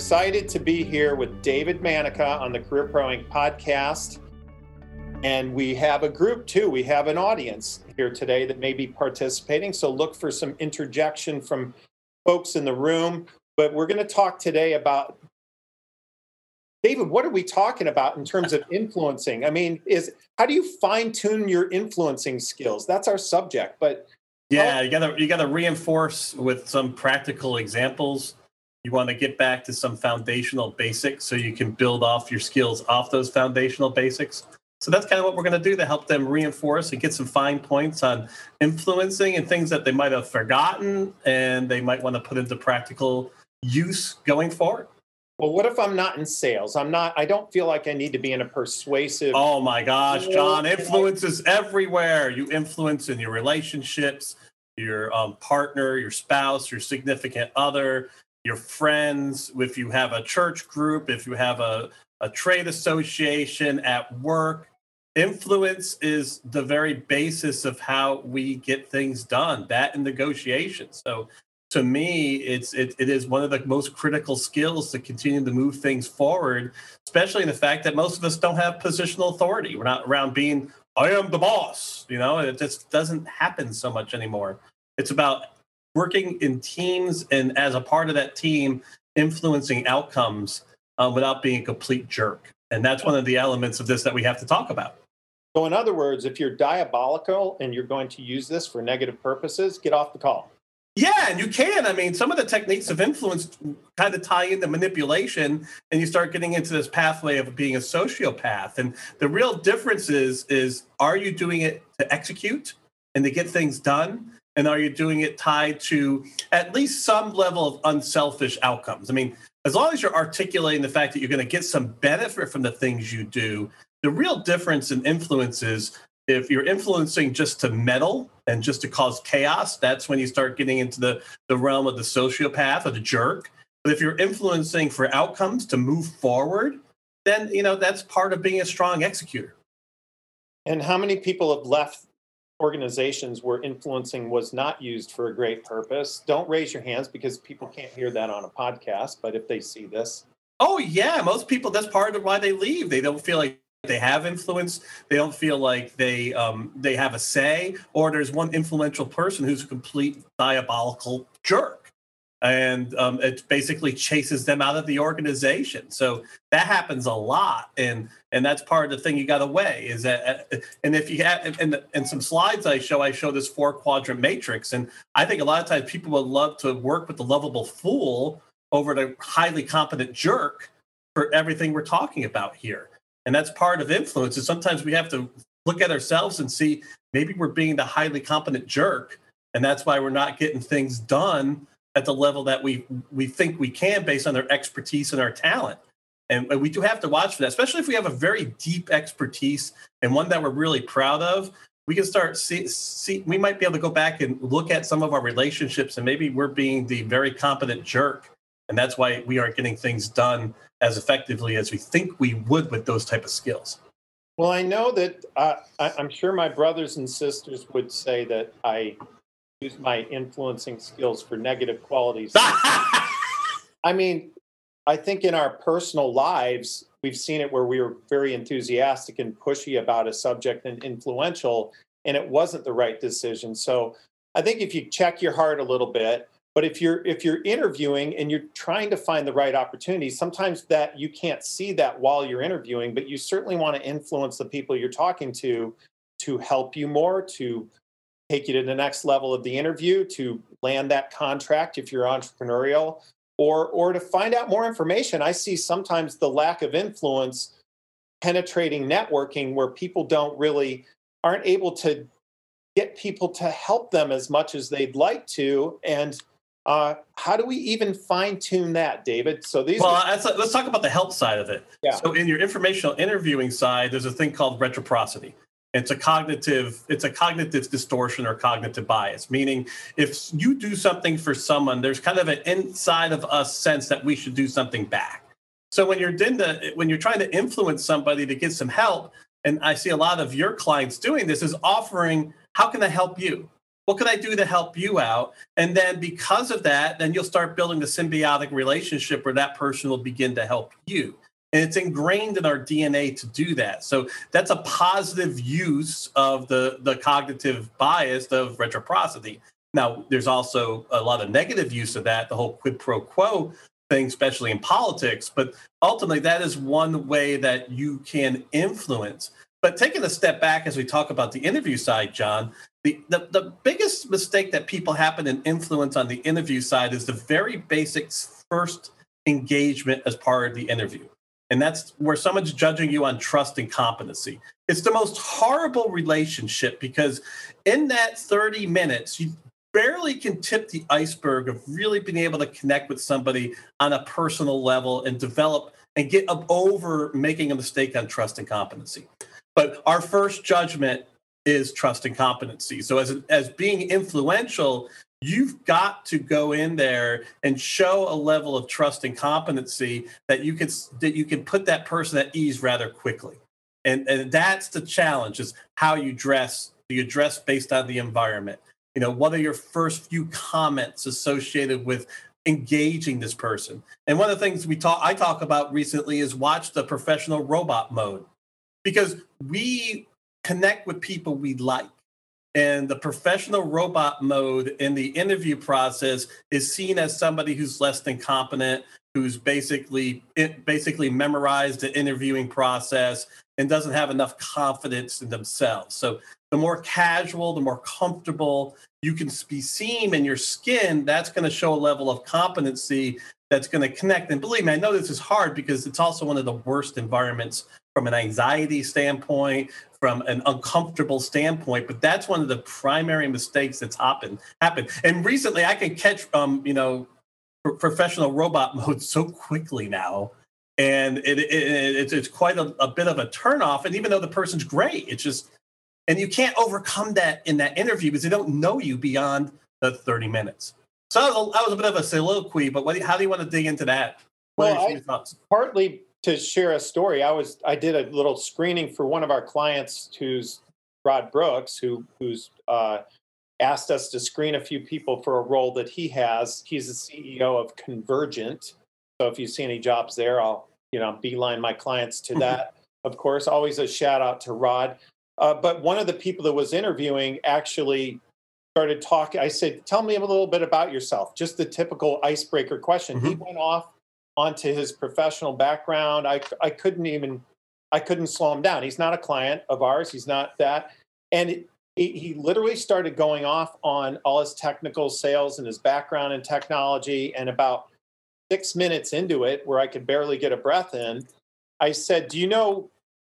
excited to be here with David Manica on the Career Pro Inc. podcast. And we have a group too. We have an audience here today that may be participating. So look for some interjection from folks in the room. But we're going to talk today about David, what are we talking about in terms of influencing? I mean, is how do you fine tune your influencing skills? That's our subject. But yeah, you gotta you gotta reinforce with some practical examples you want to get back to some foundational basics so you can build off your skills off those foundational basics. So that's kind of what we're going to do to help them reinforce and get some fine points on influencing and things that they might have forgotten and they might want to put into practical use going forward. Well, what if I'm not in sales? I'm not, I don't feel like I need to be in a persuasive. Oh my gosh, John, influence is everywhere. You influence in your relationships, your um, partner, your spouse, your significant other, your friends, if you have a church group, if you have a, a trade association at work. Influence is the very basis of how we get things done, that and negotiations. So to me, it's it, it is one of the most critical skills to continue to move things forward, especially in the fact that most of us don't have positional authority. We're not around being, I am the boss. You know, it just doesn't happen so much anymore. It's about working in teams and as a part of that team, influencing outcomes uh, without being a complete jerk. And that's one of the elements of this that we have to talk about. So, in other words, if you're diabolical and you're going to use this for negative purposes, get off the call. Yeah, and you can. I mean, some of the techniques of influence kind of tie into manipulation, and you start getting into this pathway of being a sociopath. And the real difference is, is are you doing it to execute and to get things done? And are you doing it tied to at least some level of unselfish outcomes? I mean, as long as you're articulating the fact that you're going to get some benefit from the things you do, the real difference in influence is if you're influencing just to meddle and just to cause chaos, that's when you start getting into the, the realm of the sociopath or the jerk. But if you're influencing for outcomes to move forward, then you know that's part of being a strong executor. And how many people have left organizations where influencing was not used for a great purpose. Don't raise your hands because people can't hear that on a podcast, but if they see this. Oh, yeah. Most people, that's part of why they leave. They don't feel like they have influence. They don't feel like they um, they have a say, or there's one influential person who's a complete diabolical jerk and um, it basically chases them out of the organization. So that happens a lot, and and that's part of the thing you got to weigh is that. Uh, and if you have and and some slides I show, I show this four quadrant matrix, and I think a lot of times people would love to work with the lovable fool over the highly competent jerk for everything we're talking about here, and that's part of influence. And sometimes we have to look at ourselves and see maybe we're being the highly competent jerk, and that's why we're not getting things done at the level that we we think we can based on their expertise and our talent. And we do have to watch for that, especially if we have a very deep expertise and one that we're really proud of. We can start see, see we might be able to go back and look at some of our relationships and maybe we're being the very competent jerk. And that's why we aren't getting things done as effectively as we think we would with those type of skills. Well, I know that uh, I, I'm sure my brothers and sisters would say that I use my influencing skills for negative qualities. I mean, I think in our personal lives, we've seen it where we were very enthusiastic and pushy about a subject and influential, and it wasn't the right decision. So I think if you check your heart a little bit, but if you're if you're interviewing and you're trying to find the right opportunity, sometimes that you can't see that while you're interviewing, but you certainly want to influence the people you're talking to to help you more, to take you to the next level of the interview to land that contract if you're entrepreneurial or or to find out more information i see sometimes the lack of influence penetrating networking where people don't really aren't able to get people to help them as much as they'd like to and uh, how do we even fine tune that, David? So these. Well, are- let's talk about the help side of it. Yeah. So in your informational interviewing side, there's a thing called reciprocity it's a cognitive it's a cognitive distortion or cognitive bias meaning if you do something for someone there's kind of an inside of us sense that we should do something back so when you're the, when you're trying to influence somebody to get some help and i see a lot of your clients doing this is offering how can i help you What can I do to help you out? And then because of that, then you'll start building a symbiotic relationship where that person will begin to help you. And it's ingrained in our DNA to do that. So that's a positive use of the, the cognitive bias of reciprocity. Now, there's also a lot of negative use of that, the whole quid pro quo thing, especially in politics. But ultimately, that is one way that you can influence. But taking a step back as we talk about the interview side, John, the, the, the biggest mistake that people happen in influence on the interview side is the very basic first engagement as part of the interview. And that's where someone's judging you on trust and competency. It's the most horrible relationship because in that 30 minutes, you barely can tip the iceberg of really being able to connect with somebody on a personal level and develop and get up over making a mistake on trust and competency. But our first judgment is trust and competency. So as as being influential, you've got to go in there and show a level of trust and competency that you can that you can put that person at ease rather quickly. And and that's the challenge is how you dress do you dress based on the environment? You know what are your first few comments associated with engaging this person? And one of the things we talk i talk about recently is watch the professional robot mode. Because we connect with people we like and the professional robot mode in the interview process is seen as somebody who's less than competent who's basically eh, basically memorized the interviewing process and doesn't have enough confidence in themselves. So the more casual the more comfortable you can be seen in your skin that's going to show a level of competency that's going to connect. And believe me i know this is hard because it's also one of the worst environments from an anxiety standpoint from an uncomfortable standpoint. But that's one of the primary mistakes that's happened. Happened. And recently, I can catch, um, you know, professional robot mode so quickly now. And it, it, it, it's quite a, a bit of a turnoff. And even though the person's great, it's just, and you can't overcome that in that interview because they don't know you beyond the 30 minutes. So that was a, that was a bit of a soliloquy, but what, how do you want to dig into that? What well, I, partly to share a story, I was I did a little screening for one of our clients, who's Rod Brooks, who who's uh, asked us to screen a few people for a role that he has. He's the CEO of Convergent. So if you see any jobs there, I'll you know beeline my clients to that. of course, always a shout out to Rod. Uh, but one of the people that was interviewing actually started talking. I said, "Tell me a little bit about yourself." Just the typical icebreaker question. Mm-hmm. He went off onto his professional background. I, I couldn't even, I couldn't slow him down. He's not a client of ours. He's not that. And it, he literally started going off on all his technical sales and his background in technology. And about six minutes into it, where I could barely get a breath in, I said, Do you know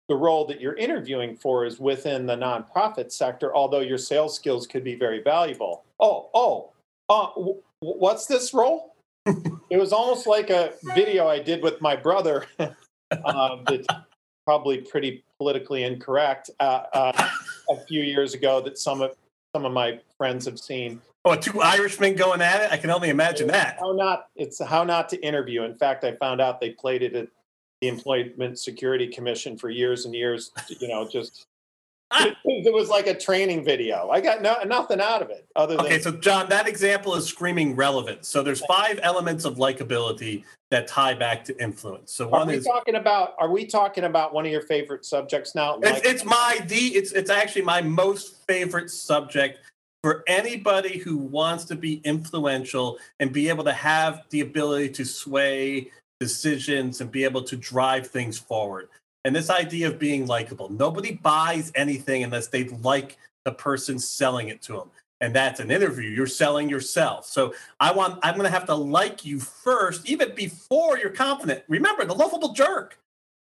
the role that you're interviewing for is within the nonprofit sector, although your sales skills could be very valuable? Oh, oh, uh, w- what's this role? It was almost like a video I did with my brother. um, that's probably pretty politically incorrect. Uh, uh, a few years ago, that some of some of my friends have seen. Oh, two Irishmen going at it! I can only imagine that. How not? It's how not to interview. In fact, I found out they played it at the Employment Security Commission for years and years. You know, just Ah! it was like a training video. I got no, nothing out of it other than. Okay, so John, that example is screaming relevance. So there's five elements of likability that tie back to influence. So one are we is talking about. Are we talking about one of your favorite subjects now? It's, it's my the. It's it's actually my most favorite subject for anybody who wants to be influential and be able to have the ability to sway decisions and be able to drive things forward and this idea of being likable. Nobody buys anything unless they like the person selling it to them. And that's an interview. You're selling yourself. So I want I'm gonna have to like you first, even before you're confident. Remember the lovable jerk.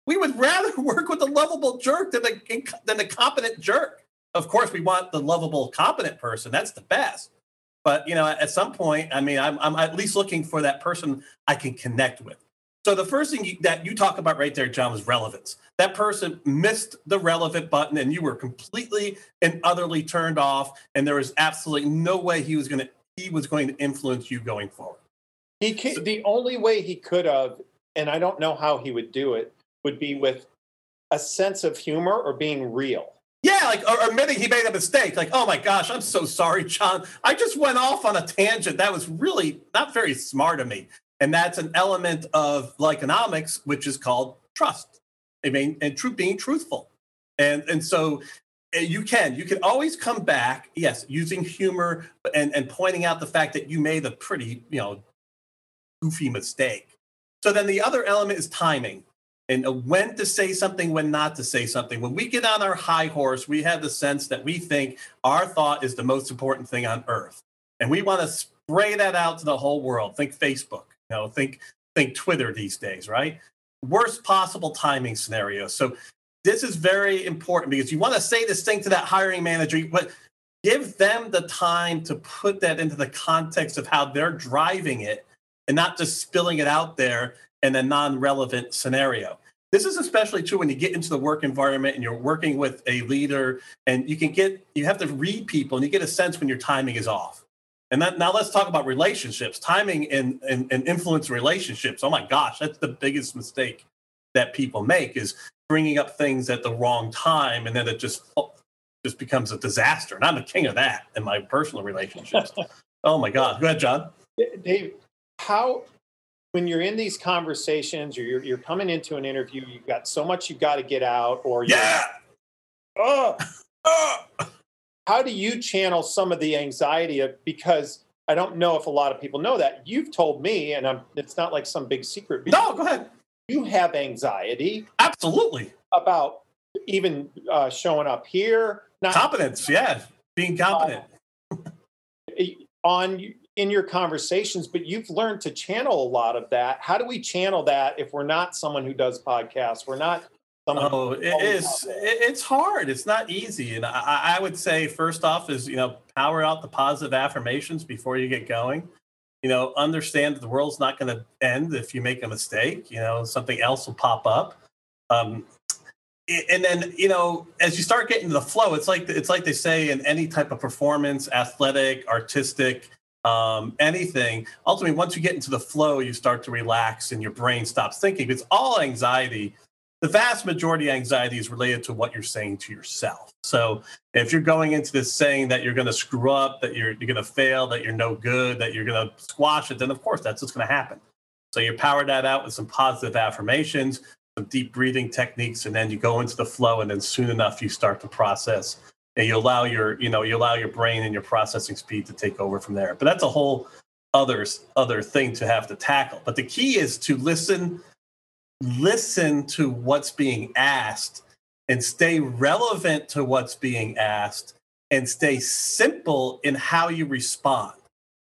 We would rather work with the lovable jerk than the than the competent jerk. Of course, we want the lovable, competent person. That's the best. But you know, at some point, I mean, I'm, I'm at least looking for that person I can connect with. So the first thing you, that you talk about right there, John, was relevance. That person missed the relevant button, and you were completely and utterly turned off, and there was absolutely no way he was going to he was going to influence you going forward. He can, so, the only way he could have, and I don't know how he would do it, would be with a sense of humor or being real. Yeah, like or admitting he made a mistake. Like, oh my gosh, I'm so sorry, John. I just went off on a tangent. That was really not very smart of me. And that's an element of Likeonomics, which is called trust. I mean, and truth being truthful. And and so eh, you can you can always come back, yes, using humor and, and pointing out the fact that you made a pretty, you know, goofy mistake. So then the other element is timing and when to say something, when not to say something. When we get on our high horse, we have the sense that we think our thought is the most important thing on earth. And we want to spray that out to the whole world. Think Facebook, you know, think think Twitter these days, right? Worst possible timing scenario. So this is very important because you want to say this thing to that hiring manager, but give them the time to put that into the context of how they're driving it and not just spilling it out there in a non-relevant scenario. This is especially true when you get into the work environment and you're working with a leader and you can get you have to read people and you get a sense when your timing is off. And that, now let's talk about relationships, timing and, and, and influence relationships. Oh my gosh, that's the biggest mistake that people make is bringing up things at the wrong time and then it just oh, just becomes a disaster. And I'm the king of that in my personal relationships. oh my God. Go ahead, John. Dave, how when you're in these conversations or you're, you're coming into an interview, you've got so much you've got to get out, or yeah, oh, how do you channel some of the anxiety of because I don't know if a lot of people know that you've told me, and I'm, it's not like some big secret. No, go ahead. You have anxiety, absolutely, about even uh, showing up here. Not competence, yeah, being competent. Uh, on in your conversations, but you've learned to channel a lot of that. How do we channel that if we're not someone who does podcasts? We're not. Oh, it is. It's hard. It's not easy. And I, I would say first off is you know power out the positive affirmations before you get going. You know, understand that the world's not going to end if you make a mistake. You know, something else will pop up. Um, and then you know as you start getting to the flow it's like it's like they say in any type of performance athletic artistic um, anything. Ultimately, once you get into the flow, you start to relax and your brain stops thinking. It's all anxiety. The vast majority of anxiety is related to what you're saying to yourself. So if you're going into this saying that you're going to screw up, that you're, you're going to fail, that you're no good, that you're going to squash it, then of course that's what's going to happen. So you power that out with some positive affirmations, some deep breathing techniques, and then you go into the flow. And then soon enough, you start to process and you allow your you know you allow your brain and your processing speed to take over from there but that's a whole other other thing to have to tackle but the key is to listen listen to what's being asked and stay relevant to what's being asked and stay simple in how you respond.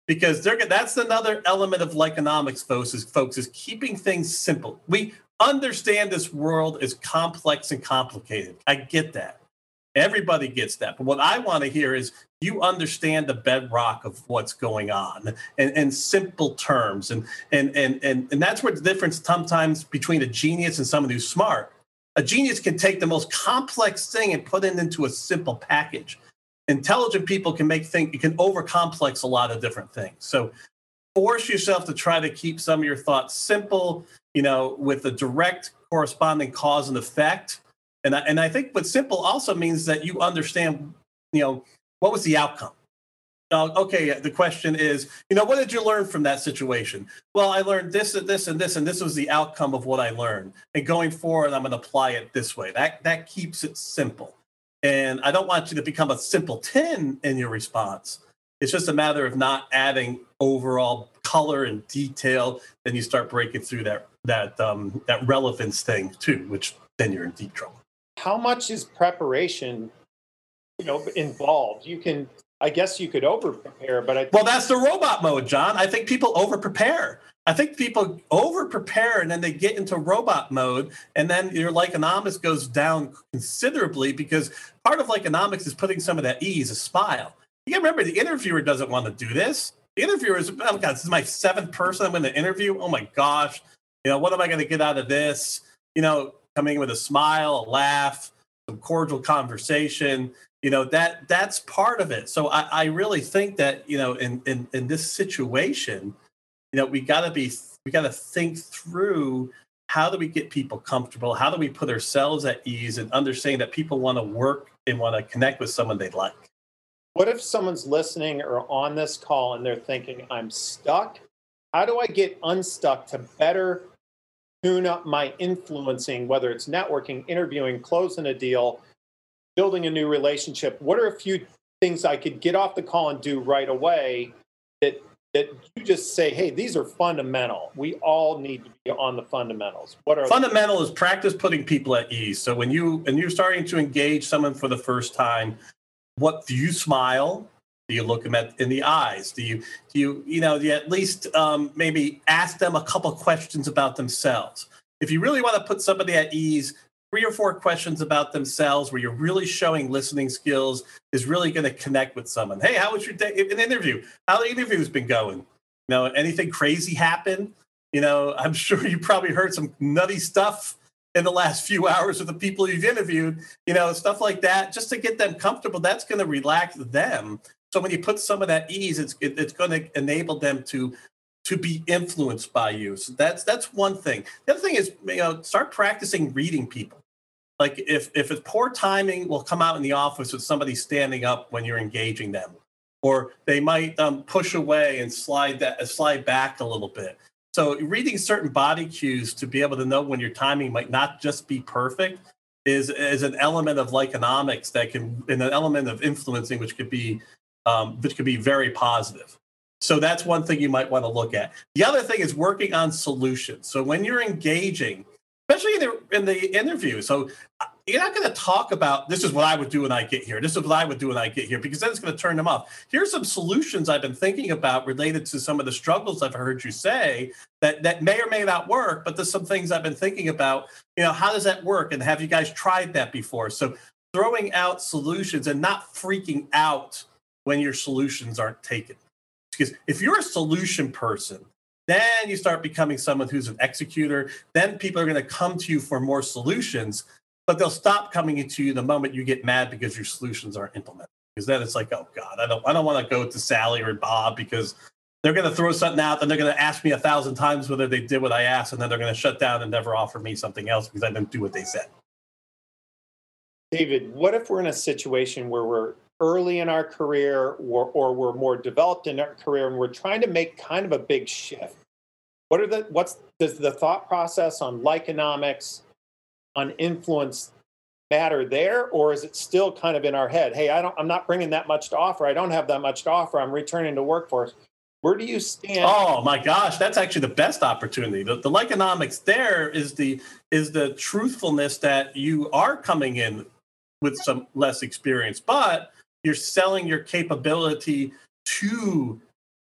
Because that's another element of Likeonomics folks is folks is keeping things simple. We understand this world is complex and complicated. I get that Everybody gets that. But what I want to hear is you understand the bedrock of what's going on in, in simple terms. And, and, and, and, and that's where the difference sometimes between a genius and someone who's smart. A genius can take the most complex thing and put it into a simple package. Intelligent people can make things, you can overcomplex a lot of different things. So force yourself to try to keep some of your thoughts simple, you know, with a direct corresponding cause and effect and I, and I think what simple also means that you understand, you know, what was the outcome? Uh, okay, the question is, you know, what did you learn from that situation? Well, I learned this and this and this, and this was the outcome of what I learned. And going forward, I'm going to apply it this way. That that keeps it simple. And I don't want you to become a simpleton in your response. It's just a matter of not adding overall color and detail. Then you start breaking through that that um, that relevance thing too, which then you're in deep trouble how much is preparation you know involved? You can i guess you could over prepare but I well that's the robot mode john. I think people over prepare i think people over prepare and then they get into robot mode and then your Likeonomics goes down considerably because part of Likeonomics is putting some of that ease a smile. You gotta remember the interviewer doesn't want to do this. The interviewer is oh god this is my seventh person i'm going to interview. Oh my gosh. You know what am i going to get out of this? You know coming in with a smile, a laugh, some cordial conversation. You know that that's part of it. So I, I really think that you know in in in this situation, you know we got to be we got to think through how do we get people comfortable? How do we put ourselves at ease and understanding that people want to work and want to connect with someone they like. What if someone's listening or on this call and they're thinking, I'm stuck? How do I get unstuck to better tune up my influencing, whether it's networking, interviewing, closing a deal, building a new relationship? What are a few things I could get off the call and do right away that that you just say, hey, these are fundamental. We all need to be on the fundamentals. What are fundamental is practice putting people at ease. So when you and you're starting to engage someone for the first time, what do you smile? Do you look them at in the eyes? Do you do you you know you at least um, maybe ask them a couple questions about themselves? If you really want to put somebody at ease, three or four questions about themselves where you're really showing listening skills is really going to connect with someone. Hey, how was your day? An interview. How the interview's been going? You know, anything crazy happen? You know, I'm sure you probably heard some nutty stuff in the last few hours of the people you've interviewed, you know, stuff like that, just to get them comfortable. That's going to relax them. So when you put some of that ease, it's it, it's going to enable them to to be influenced by you. So that's that's one thing. The other thing is, you know, start practicing reading people. Like if if it's poor timing, will come out in the office with somebody standing up when you're engaging them, or they might um, push away and slide that slide back a little bit. So reading certain body cues to be able to know when your timing might not just be perfect is is an element of Likeonomics that can and an element of influencing which could be um, could be very positive. So that's one thing you might want to look at. The other thing is working on solutions. So when you're engaging, especially in the in the interview, so you're not going to talk about this is what I would do when I get here. This is what I would do when I get here because then it's going to turn them off. Here's some solutions I've been thinking about related to some of the struggles I've heard you say that that may or may not work, but there's some things I've been thinking about. You know, how does that work? And have you guys tried that before? So throwing out solutions and not freaking out when your solutions aren't taken. Because if you're a solution person, then you start becoming someone who's an executor. Then people are going to come to you for more solutions but they'll stop coming to you the moment you get mad because your solutions aren't implemented. Because then it's like, oh God, I don't I don't want to go to Sally or Bob because they're going to throw something out, and they're going to ask me a thousand times whether they did what I asked, and then they're going to shut down and never offer me something else because I didn't do what they said. David, what if we're in a situation where we're early in our career or, or we're more developed in our career and we're trying to make kind of a big shift? What are the what's does the thought process on Likeonomics, on influence matter there? Or is it still kind of in our head hey i don't i'm not bringing that much to offer. I don't have that much to offer. I'm returning to workforce. Where do you stand? Oh my gosh that's actually the best opportunity. The, the Likeonomics there is the is the truthfulness that you are coming in with some less experience but you're selling your capability to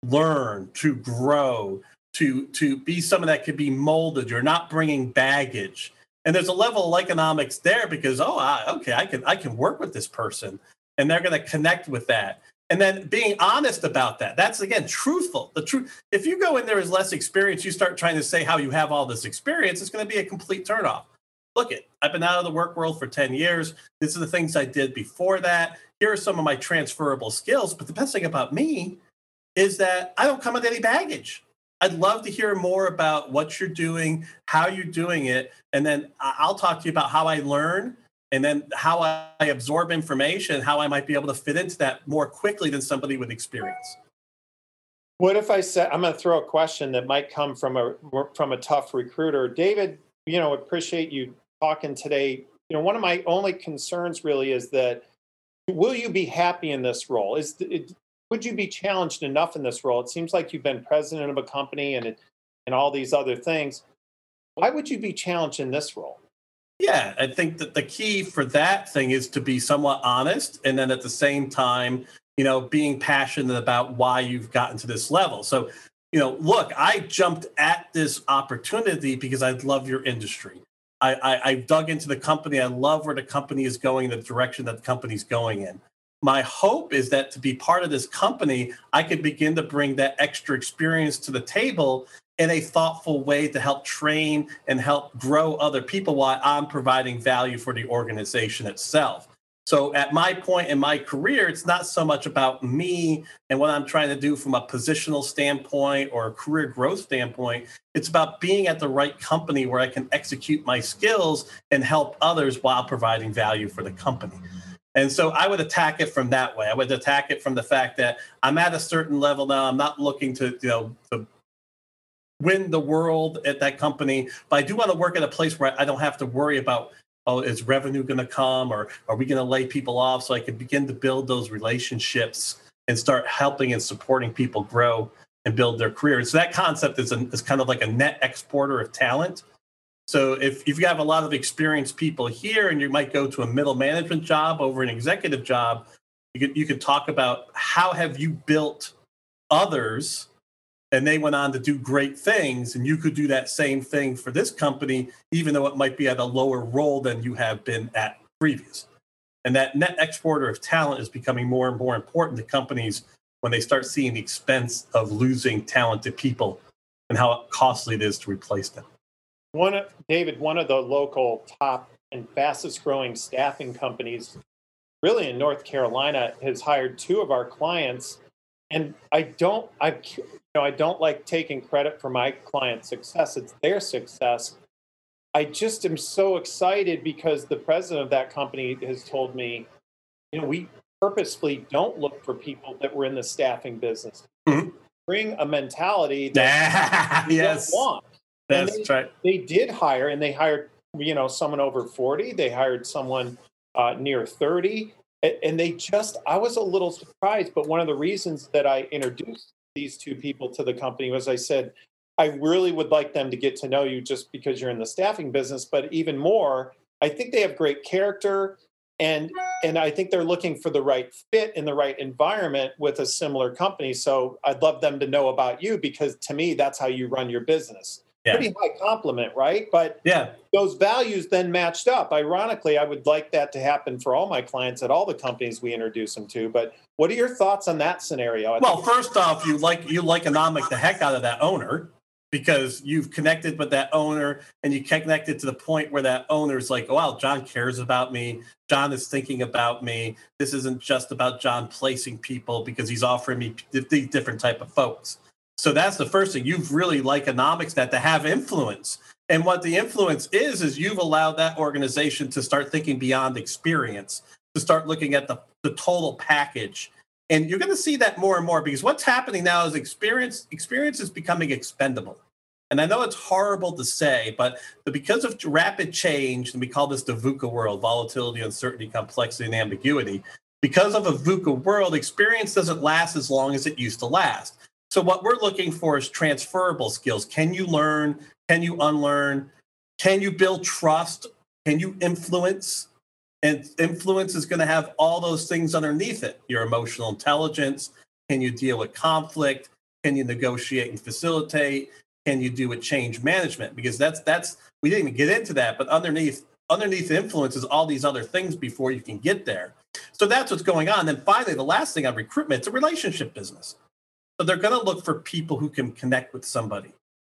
learn to grow to to be someone that could be molded. You're not bringing baggage. And there's a level of Likeonomics there because oh I, okay i can i can work with this person and they're going to connect with that. And then being honest about that that's again truthful. The truth if you go in there as less experience you start trying to say how you have all this experience it's going to be a complete turnoff. Look it i've been out of the work world for 10 years. These are the things i did before that here are some of my transferable skills but the best thing about me is that i don't come with any baggage I'd love to hear more about what you're doing, how you're doing it, and then I'll talk to you about how I learn and then how I absorb information, how I might be able to fit into that more quickly than somebody with experience. What if I said I'm going to throw a question that might come from a from a tough recruiter, David? You know, appreciate you talking today. You know, one of my only concerns really is that will you be happy in this role? Is it, would you be challenged enough in this role? It seems like you've been president of a company and it, and all these other things. Why would you be challenged in this role? Yeah, I think that the key for that thing is to be somewhat honest and then at the same time, you know, being passionate about why you've gotten to this level. So, you know, look, I jumped at this opportunity because I love your industry. I, I, I dug into the company. I love where the company is going, the direction that the company's going in my hope is that to be part of this company, I could begin to bring that extra experience to the table in a thoughtful way to help train and help grow other people while I'm providing value for the organization itself. So, at my point in my career, it's not so much about me and what I'm trying to do from a positional standpoint or a career growth standpoint. It's about being at the right company where I can execute my skills and help others while providing value for the company. And so I would attack it from that way. I would attack it from the fact that I'm at a certain level now. I'm not looking to, you know, to win the world at that company, but I do want to work at a place where I don't have to worry about, oh, is revenue going to come or are we going to lay people off? So I can begin to build those relationships and start helping and supporting people grow and build their careers. So that concept is, is kind of like a net exporter of talent. So if, if you have a lot of experienced people here and you might go to a middle management job over an executive job, you could, you could talk about how have you built others and they went on to do great things and you could do that same thing for this company even though it might be at a lower role than you have been at previous. And that net exporter of talent is becoming more and more important to companies when they start seeing the expense of losing talented people and how costly it is to replace them. One of, david one of the local top and fastest growing staffing companies really in north carolina has hired two of our clients. And I don't I know I don't like taking credit for my client's success. It's their success. I just am so excited because the president of that company has told me, you know, we purposefully don't look for people that were in the staffing business. Mm-hmm. Bring a mentality that yes. want. That's they, right. They did hire, and they hired, you know, someone over forty. They hired someone uh, near thirty and they just i was a little surprised but one of the reasons that i introduced these two people to the company. Was i said i really would like them to get to know you just because you're in the staffing business but even more i think they have great character and and i think they're looking for the right fit in the right environment with a similar company. So i'd love them to know about you because to me that's how you run your business yeah. pretty high compliment, right? But yeah, those values then matched up. Ironically, I would like that to happen for all my clients at all the companies we introduce them to. But what are your thoughts on that scenario? I well, first off, you like you like economic the heck out of that owner because you've connected with that owner and you connected to the point where that owner is like, oh, wow, John cares about me. John is thinking about me. This isn't just about John placing people because he's offering me these different type of folks. So that's the first thing. You've really like economics that to have influence. And what the influence is, is you've allowed that organization to start thinking beyond experience, to start looking at the, the total package. And you're going to see that more and more because what's happening now is experience experience is becoming expendable. And I know it's horrible to say, but because of rapid change, and we call this the VUCA world volatility, uncertainty, complexity, and ambiguity because of a VUCA world, experience doesn't last as long as it used to last. So what we're looking for is transferable skills. Can you learn? Can you unlearn? Can you build trust? Can you influence? And influence is going to have all those things underneath it. Your emotional intelligence. Can you deal with conflict? Can you negotiate and facilitate? Can you do with change management? Because that's that's we didn't even get into that, but underneath underneath influence is all these other things before you can get there. So that's what's going on. Then finally, the last thing on recruitment, it's a relationship business. So they're going to look for people who can connect with somebody,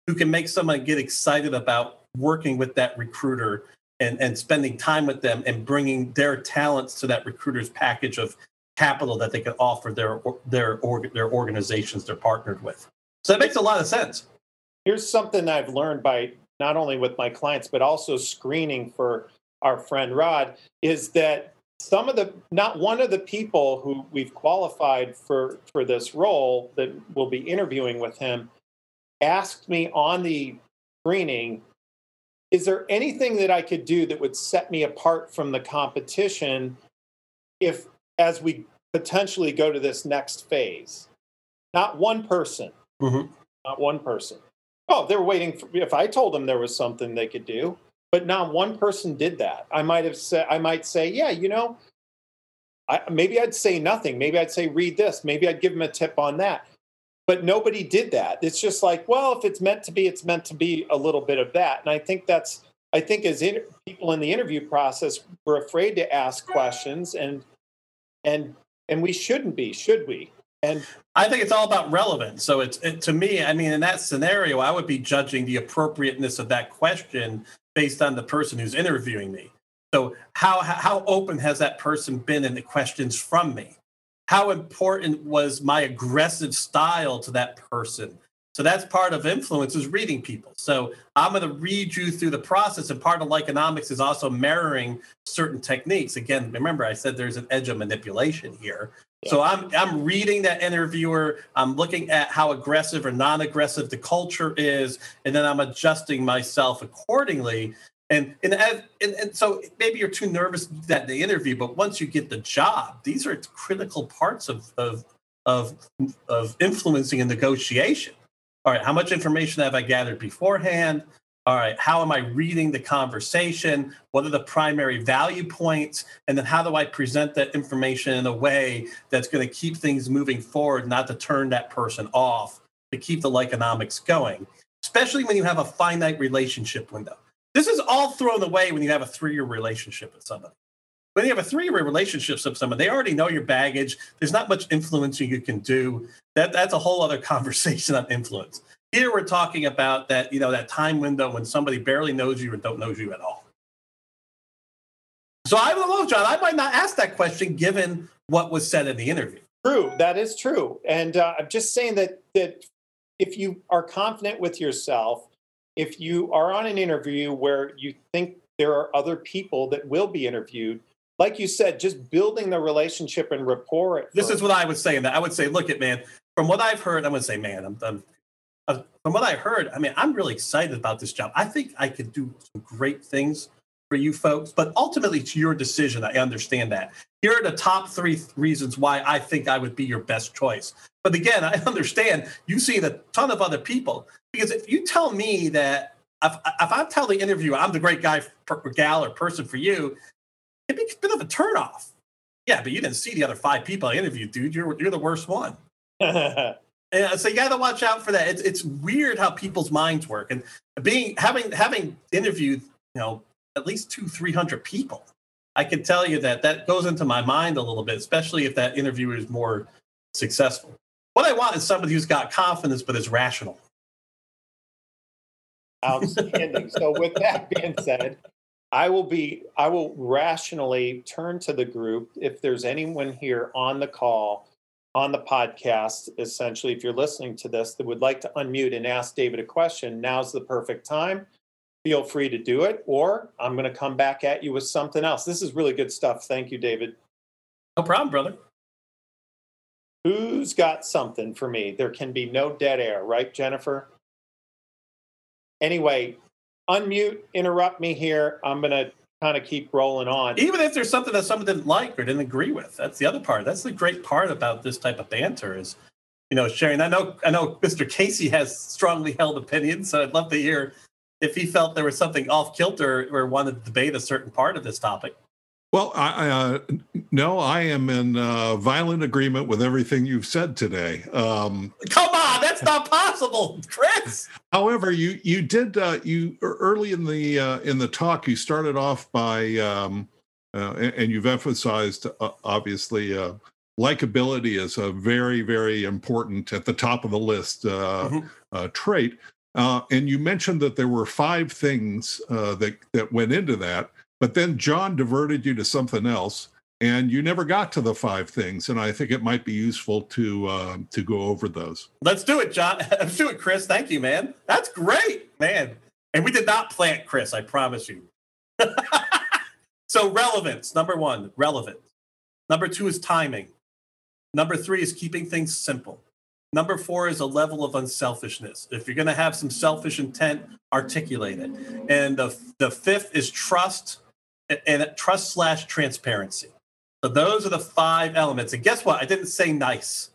who can make someone get excited about working with that recruiter and, and spending time with them and bringing their talents to that recruiter's package of capital that they can offer their their their organizations they're partnered with. So that makes a lot of sense. Here's something I've learned by not only with my clients but also screening for our friend Rod is that some of the not one of the people who we've qualified for for this role that will be interviewing with him asked me on the screening is there anything that i could do that would set me apart from the competition if as we potentially go to this next phase? Not one person. Mm-hmm. not one person. Oh they're waiting for if i told them there was something they could do but not one person did that. I might have said, I might say, yeah, you know, I, maybe I'd say nothing. Maybe I'd say, read this. Maybe I'd give them a tip on that. But nobody did that. It's just like, well, if it's meant to be, it's meant to be a little bit of that. And I think that's, I think as people in the interview process, we're afraid to ask questions and, and, and we shouldn't be, should we? And I think it's all about relevance. So it's it, to me, I mean, in that scenario, I would be judging the appropriateness of that question based on the person who's interviewing me. So how how open has that person been in the questions from me? How important was my aggressive style to that person? So that's part of influence is reading people. So I'm going to read you through the process, and part of Likeonomics is also mirroring certain techniques. Again, remember I said there's an edge of manipulation here. Yeah. So I'm I'm reading that interviewer. I'm looking at how aggressive or non-aggressive the culture is, and then I'm adjusting myself accordingly. And and, and and so maybe you're too nervous that the interview, but once you get the job, these are critical parts of of of, of influencing a negotiation all right, how much information have I gathered beforehand? All right, how am I reading the conversation? What are the primary value points? And then how do I present that information in a way that's going to keep things moving forward, not to turn that person off, to keep the Likeonomics going, especially when you have a finite relationship window. This is all thrown away when you have a three year relationship with somebody. When you have a three-year relationship with someone, they already know your baggage. There's not much influencing you can do. That that's a whole other conversation on influence. Here we're talking about that, you know, that time window when somebody barely knows you or don't know you at all. So I don't know, John. I might not ask that question given what was said in the interview. True, that is true, and uh, I'm just saying that that if you are confident with yourself, if you are on an interview where you think there are other people that will be interviewed, like you said, just building the relationship and rapport. This is what I was saying. That I would say, look at man. From what I've heard, I'm going to say, man, I'm, I'm from what I heard. I mean, I'm really excited about this job. I think I could do some great things for you folks, but ultimately, it's your decision. I understand that. Here are the top three reasons why I think I would be your best choice. But again, I understand you've seen a ton of other people because if you tell me that if, if I tell the interviewer I'm the great guy, gal, or person for you, it'd be a bit of a turnoff. Yeah, but you didn't see the other five people I interviewed, dude. You're you're the worst one. and uh, so you got to watch out for that. It's it's weird how people's minds work, and being having having interviewed, you know, at least two three hundred people. I can tell you that that goes into my mind a little bit, especially if that interviewer is more successful. What I want is somebody who's got confidence but is rational. Outstanding. so, with that being said, I will be I will rationally turn to the group if there's anyone here on the call on the podcast essentially if you're listening to this that would like to unmute and ask David a question now's the perfect time. Feel free to do it or I'm going to come back at you with something else. This is really good stuff. Thank you David. No problem brother. Who's got something for me? There can be no dead air right Jennifer? Anyway unmute, interrupt me here. I'm going to kind of keep rolling on. Even if there's something that someone didn't like or didn't agree with, that's the other part. That's the great part about this type of banter is, you know, sharing. I know, I know, Mr. Casey has strongly held opinions, so I'd love to hear if he felt there was something off kilter or wanted to debate a certain part of this topic. Well, I, uh, no, I am in uh, violent agreement with everything you've said today. Um, Come on, that's not possible, Chris. However, you you did uh, you early in the uh, in the talk you started off by um, uh, and, and, you've emphasized uh, obviously likability is a very very important at the top of the list mm-hmm. trait. and you mentioned that there were five things that that went into that. But then John diverted you to something else, and you never got to the five things. And I think it might be useful to uh, to go over those. Let's do it, John. Let's do it, Chris. Thank you, man. That's great, man. And we did not plant Chris. I promise you. so relevance, number one, relevant. Number two is timing. Number three is keeping things simple. Number four is a level of unselfishness. If you're going to have some selfish intent, articulate it. And the, the fifth is trust and trust slash transparency. So those are the five elements. And guess what? I didn't say nice.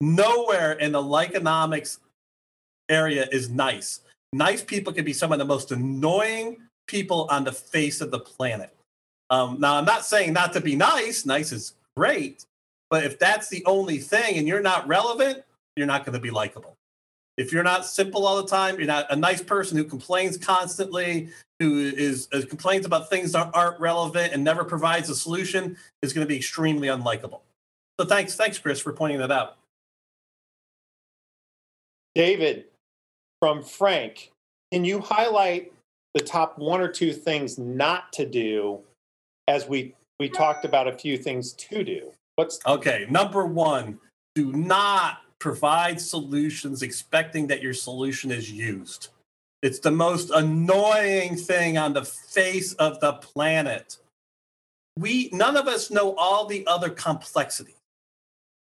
Nowhere in the Likeonomics area is nice. Nice people can be some of the most annoying people on the face of the planet. Um, now, I'm not saying not to be nice. Nice is great. But if that's the only thing and you're not relevant, you're not going to be likable. If you're not simple all the time, you're not a nice person who complains constantly, who is uh, complains about things that aren't relevant and never provides a solution, is going to be extremely unlikable. So thanks, thanks, Chris, for pointing that out. David, from Frank, can you highlight the top one or two things not to do as we we talked about a few things to do? What's okay? Number one, do not provide solutions expecting that your solution is used. It's the most annoying thing on the face of the planet. We none of us know all the other complexity.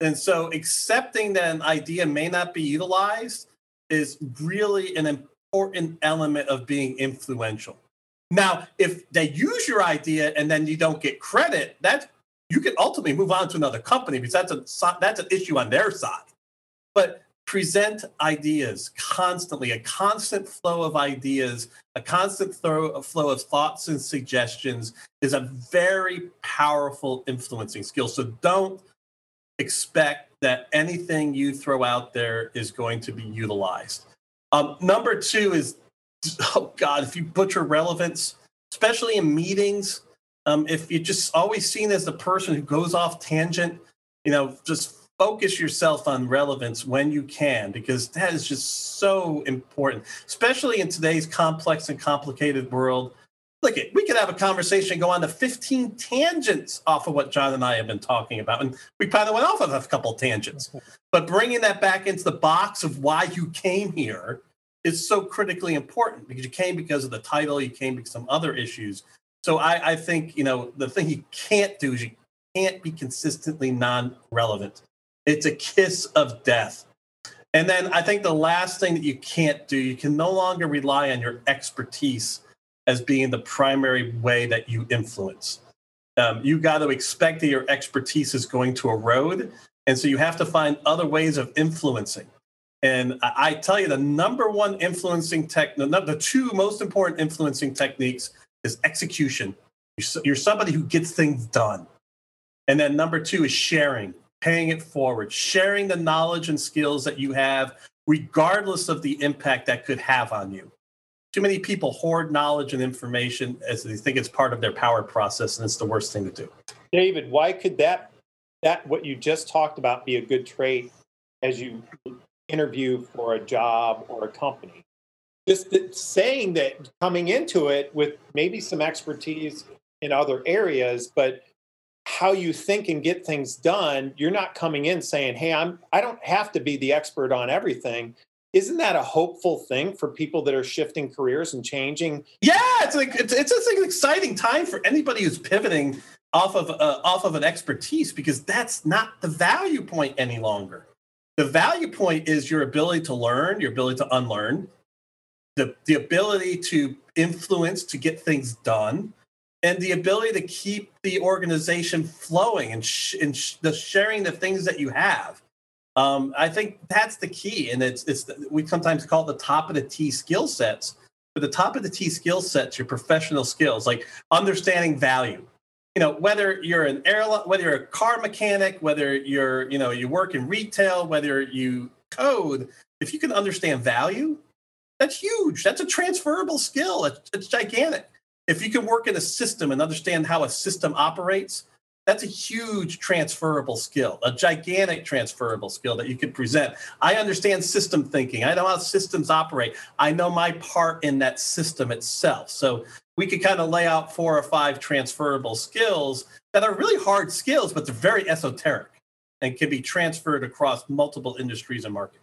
And so accepting that an idea may not be utilized is really an important element of being influential. Now, if they use your idea and then you don't get credit, that you can ultimately move on to another company because that's a that's an issue on their side. But present ideas constantly, a constant flow of ideas, a constant flow of thoughts and suggestions is a very powerful influencing skill. So don't expect that anything you throw out there is going to be utilized. Um, number two is, oh God, if you butcher relevance, especially in meetings, um, if you're just always seen as the person who goes off tangent, you know, just focus yourself on relevance when you can, because that is just so important, especially in today's complex and complicated world. Look, at we could have a conversation, go on to 15 tangents off of what John and I have been talking about, and we kind of went off of a couple tangents. But bringing that back into the box of why you came here is so critically important because you came because of the title, you came because of some other issues. So I, I think you know the thing you can't do is you can't be consistently non-relevant. It's a kiss of death. And then I think the last thing that you can't do, you can no longer rely on your expertise as being the primary way that you influence. Um, you got to expect that your expertise is going to erode. And so you have to find other ways of influencing. And I, I tell you, the number one influencing tech, the, the two most important influencing techniques is execution. You're, you're somebody who gets things done. And then number two is sharing paying it forward, sharing the knowledge and skills that you have, regardless of the impact that could have on you. Too many people hoard knowledge and information as they think it's part of their power process, and it's the worst thing to do. David, why could that that what you just talked about be a good trait as you interview for a job or a company? Just saying that coming into it with maybe some expertise in other areas, but how you think and get things done you're not coming in saying hey i'm i don't have to be the expert on everything. Isn't that a hopeful thing for people that are shifting careers and changing? Yeah it's like it's, it's, it's an exciting time for anybody who's pivoting off of uh, off of an expertise because that's not the value point any longer. The value point is your ability to learn your ability to unlearn the, the ability to influence to get things done and the ability to keep the organization flowing and, sh- and sh- the sharing the things that you have. Um, I think that's the key, and it's it's we sometimes call it the top of the T skill sets. But the top of the T skill sets, your professional skills, like understanding value. You know, whether you're an airline, whether you're a car mechanic, whether you're you know you work in retail, whether you code, if you can understand value, that's huge. That's a transferable skill. It's, it's gigantic if you can work in a system and understand how a system operates, that's a huge transferable skill, a gigantic transferable skill that you can present. I understand system thinking. I know how systems operate. I know my part in that system itself. So we could kind of lay out four or five transferable skills that are really hard skills, but they're very esoteric and can be transferred across multiple industries and markets.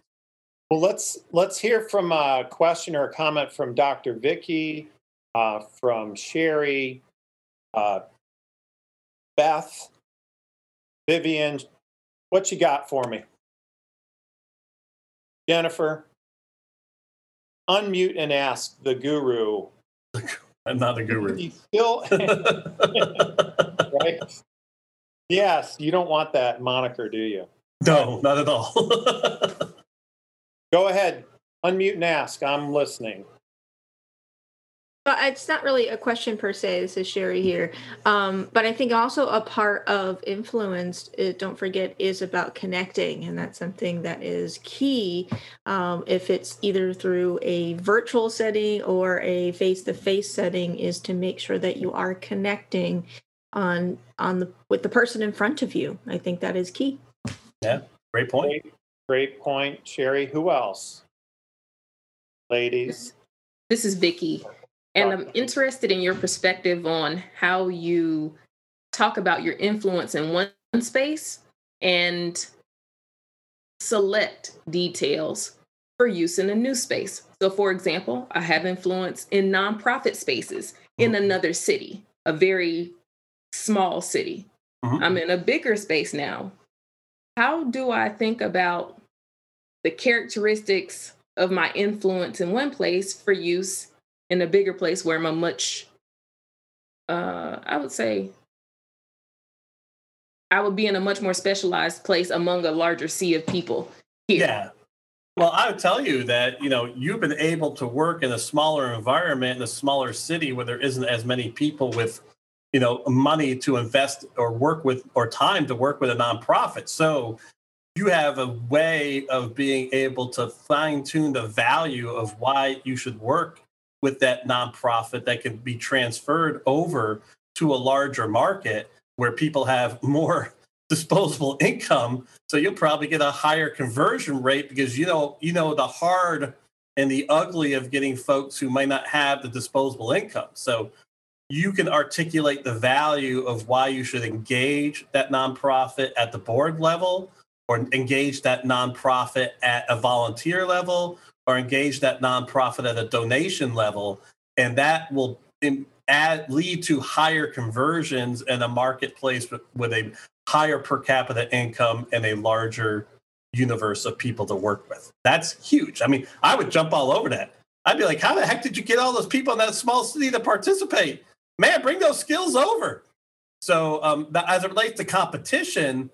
Well, let's let's hear from a question or a comment from Dr. Vicky uh, from Sherry, uh, Beth, Vivian. What you got for me? Jennifer, unmute and ask the guru. I'm not the guru. He's still right. Yes, you don't want that moniker, do you? No, not at all. Go ahead, unmute and ask. I'm listening. It's not really a question per se. This is Sherry here, um, but I think also a part of influence. Uh, don't forget is about connecting, and that's something that is key. Um, if it's either through a virtual setting or a face-to-face setting, is to make sure that you are connecting on on the with the person in front of you. I think that is key. Yeah, great point. Great, great point, Sherry. Who else? Ladies. This is Vicky. And I'm interested in your perspective on how you talk about your influence in one space and select details for use in a new space. So, for example, I have influence in nonprofit spaces in Mm-hmm. another city, a very small city. Mhm. I'm in a bigger space now. How do I think about the characteristics of my influence in one place for use in a bigger place where I'm a much, uh, I would say, I would be in a much more specialized place among a larger sea of people here. Yeah. Well, I would tell you that, you know, you've been able to work in a smaller environment in a smaller city where there isn't as many people with, you know, money to invest or work with or time to work with a nonprofit. So you have a way of being able to fine tune the value of why you should work with that nonprofit that can be transferred over to a larger market where people have more disposable income. So you'll probably get a higher conversion rate because you know you know the hard and the ugly of getting folks who might not have the disposable income. So you can articulate the value of why you should engage that nonprofit at the board level or engage that nonprofit at a volunteer level or engage that nonprofit at a donation level and that will add lead to higher conversions in a marketplace with, with a higher per capita income and a larger universe of people to work with. That's huge. I mean, I would jump all over that. I'd be like, how the heck did you get all those people in that small city to participate? Man, bring those skills over. So, um, as it relates to competition,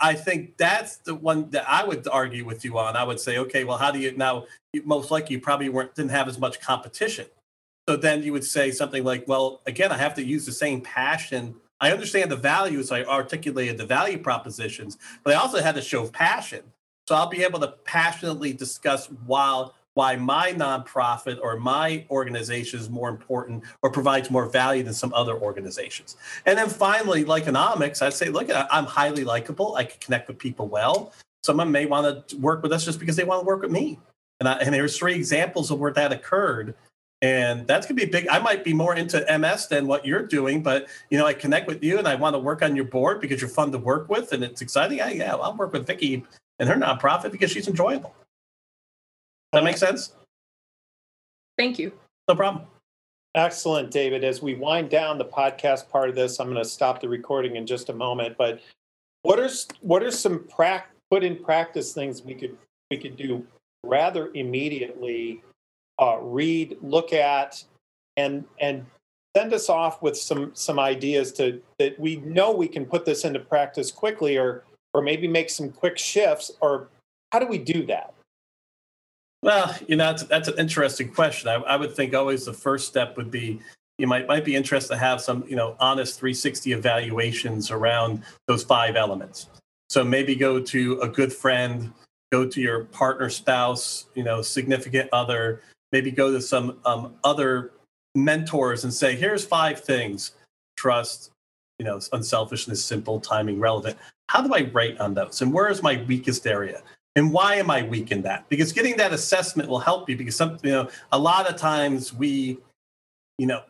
I think that's the one that I would argue with you on. I would say, okay, well, how do you now? Most likely, you probably weren't didn't have as much competition. So then you would say something like, well, again, I have to use the same passion. I understand the values. I articulated the value propositions, but I also had to show passion. So I'll be able to passionately discuss why why my nonprofit or my organization is more important or provides more value than some other organizations. And then finally, Likeonomics, I'd say, look, I'm highly likable. I can connect with people well. Someone may want to work with us just because they want to work with me. And, I, and there's three examples of where that occurred and that's gonna be big. I might be more into MS than what you're doing, but you know, I connect with you and I want to work on your board because you're fun to work with and it's exciting. I, yeah, I'll work with Vicky and her nonprofit because she's enjoyable. Does that make sense? Thank you. No problem. Excellent, David. As we wind down the podcast part of this, I'm going to stop the recording in just a moment. But what are what are some prac- put in practice things we could we could do rather immediately? Uh, read, look at, and and send us off with some some ideas to that we know we can put this into practice quickly, or or maybe make some quick shifts. Or how do we do that? Well, you know, that's, that's an interesting question. I, I would think always the first step would be you might might be interested to have some you know honest 360 evaluations around those five elements. So maybe go to a good friend, go to your partner, spouse, you know, significant other. Maybe go to some um, other mentors and say, "Here's five things: trust, you know, unselfishness, simple, timing, relevant. How do I rate on those? And where is my weakest area? And why am I weak in that? Because getting that assessment will help you. Because some, you know, a lot of times we, you know,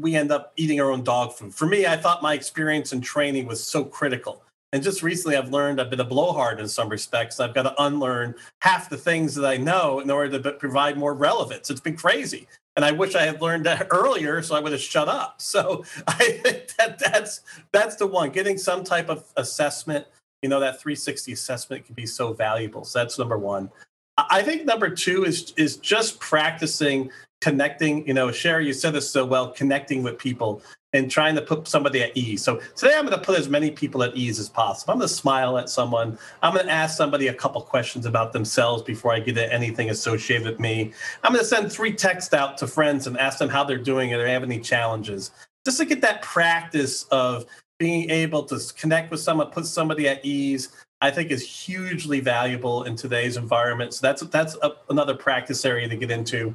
we end up eating our own dog food. For me, I thought my experience and training was so critical. And just recently, I've learned I've been a blowhard in some respects. I've got to unlearn half the things that I know in order to provide more relevance. It's been crazy. And I wish I had learned that earlier so I would have shut up. So I think that that's that's the one. Getting some type of assessment, you know, that 360 assessment can be so valuable. So that's number one. I think number two is is just practicing connecting. You know, Sherry, you said this so well, connecting with people and trying to put somebody at ease. So today I'm going to put as many people at ease as possible. I'm going to smile at someone. I'm going to ask somebody a couple questions about themselves before I get to anything associated with me. I'm going to send three texts out to friends and ask them how they're doing and they have any challenges. Just to get that practice of being able to connect with someone, put somebody at ease, I think is hugely valuable in today's environment. So that's that's a, another practice area to get into.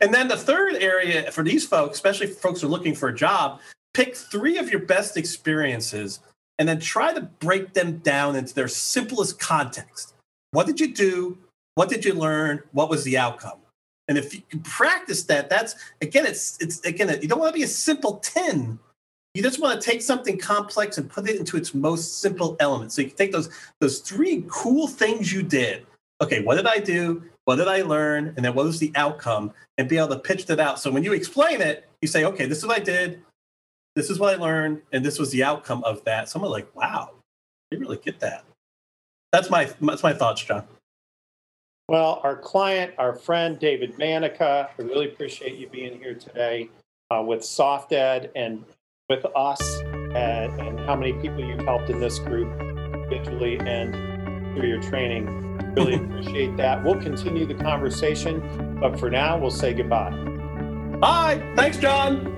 And then the third area for these folks, especially folks who are looking for a job, pick three of your best experiences and then try to break them down into their simplest context. What did you do? What did you learn? What was the outcome? And if you practice that, that's again, it's it's again, you don't want to be a simple 10. You just want to take something complex and put it into its most simple elements. So you can take those those three cool things you did, okay, what did I do? What did I learn? And then what was the outcome? And be able to pitch that out. So when you explain it, you say, okay, this is what I did. This is what I learned. And this was the outcome of that. Someone like, wow, they really get that. That's my that's my thoughts, John. Well, our client, our friend David Mantica, I really appreciate you being here today uh, with SoftEd and with us, and, and how many people you've helped in this group individually and through your training. Really appreciate that. We'll continue the conversation, but for now, we'll say goodbye. Bye. Thanks, John.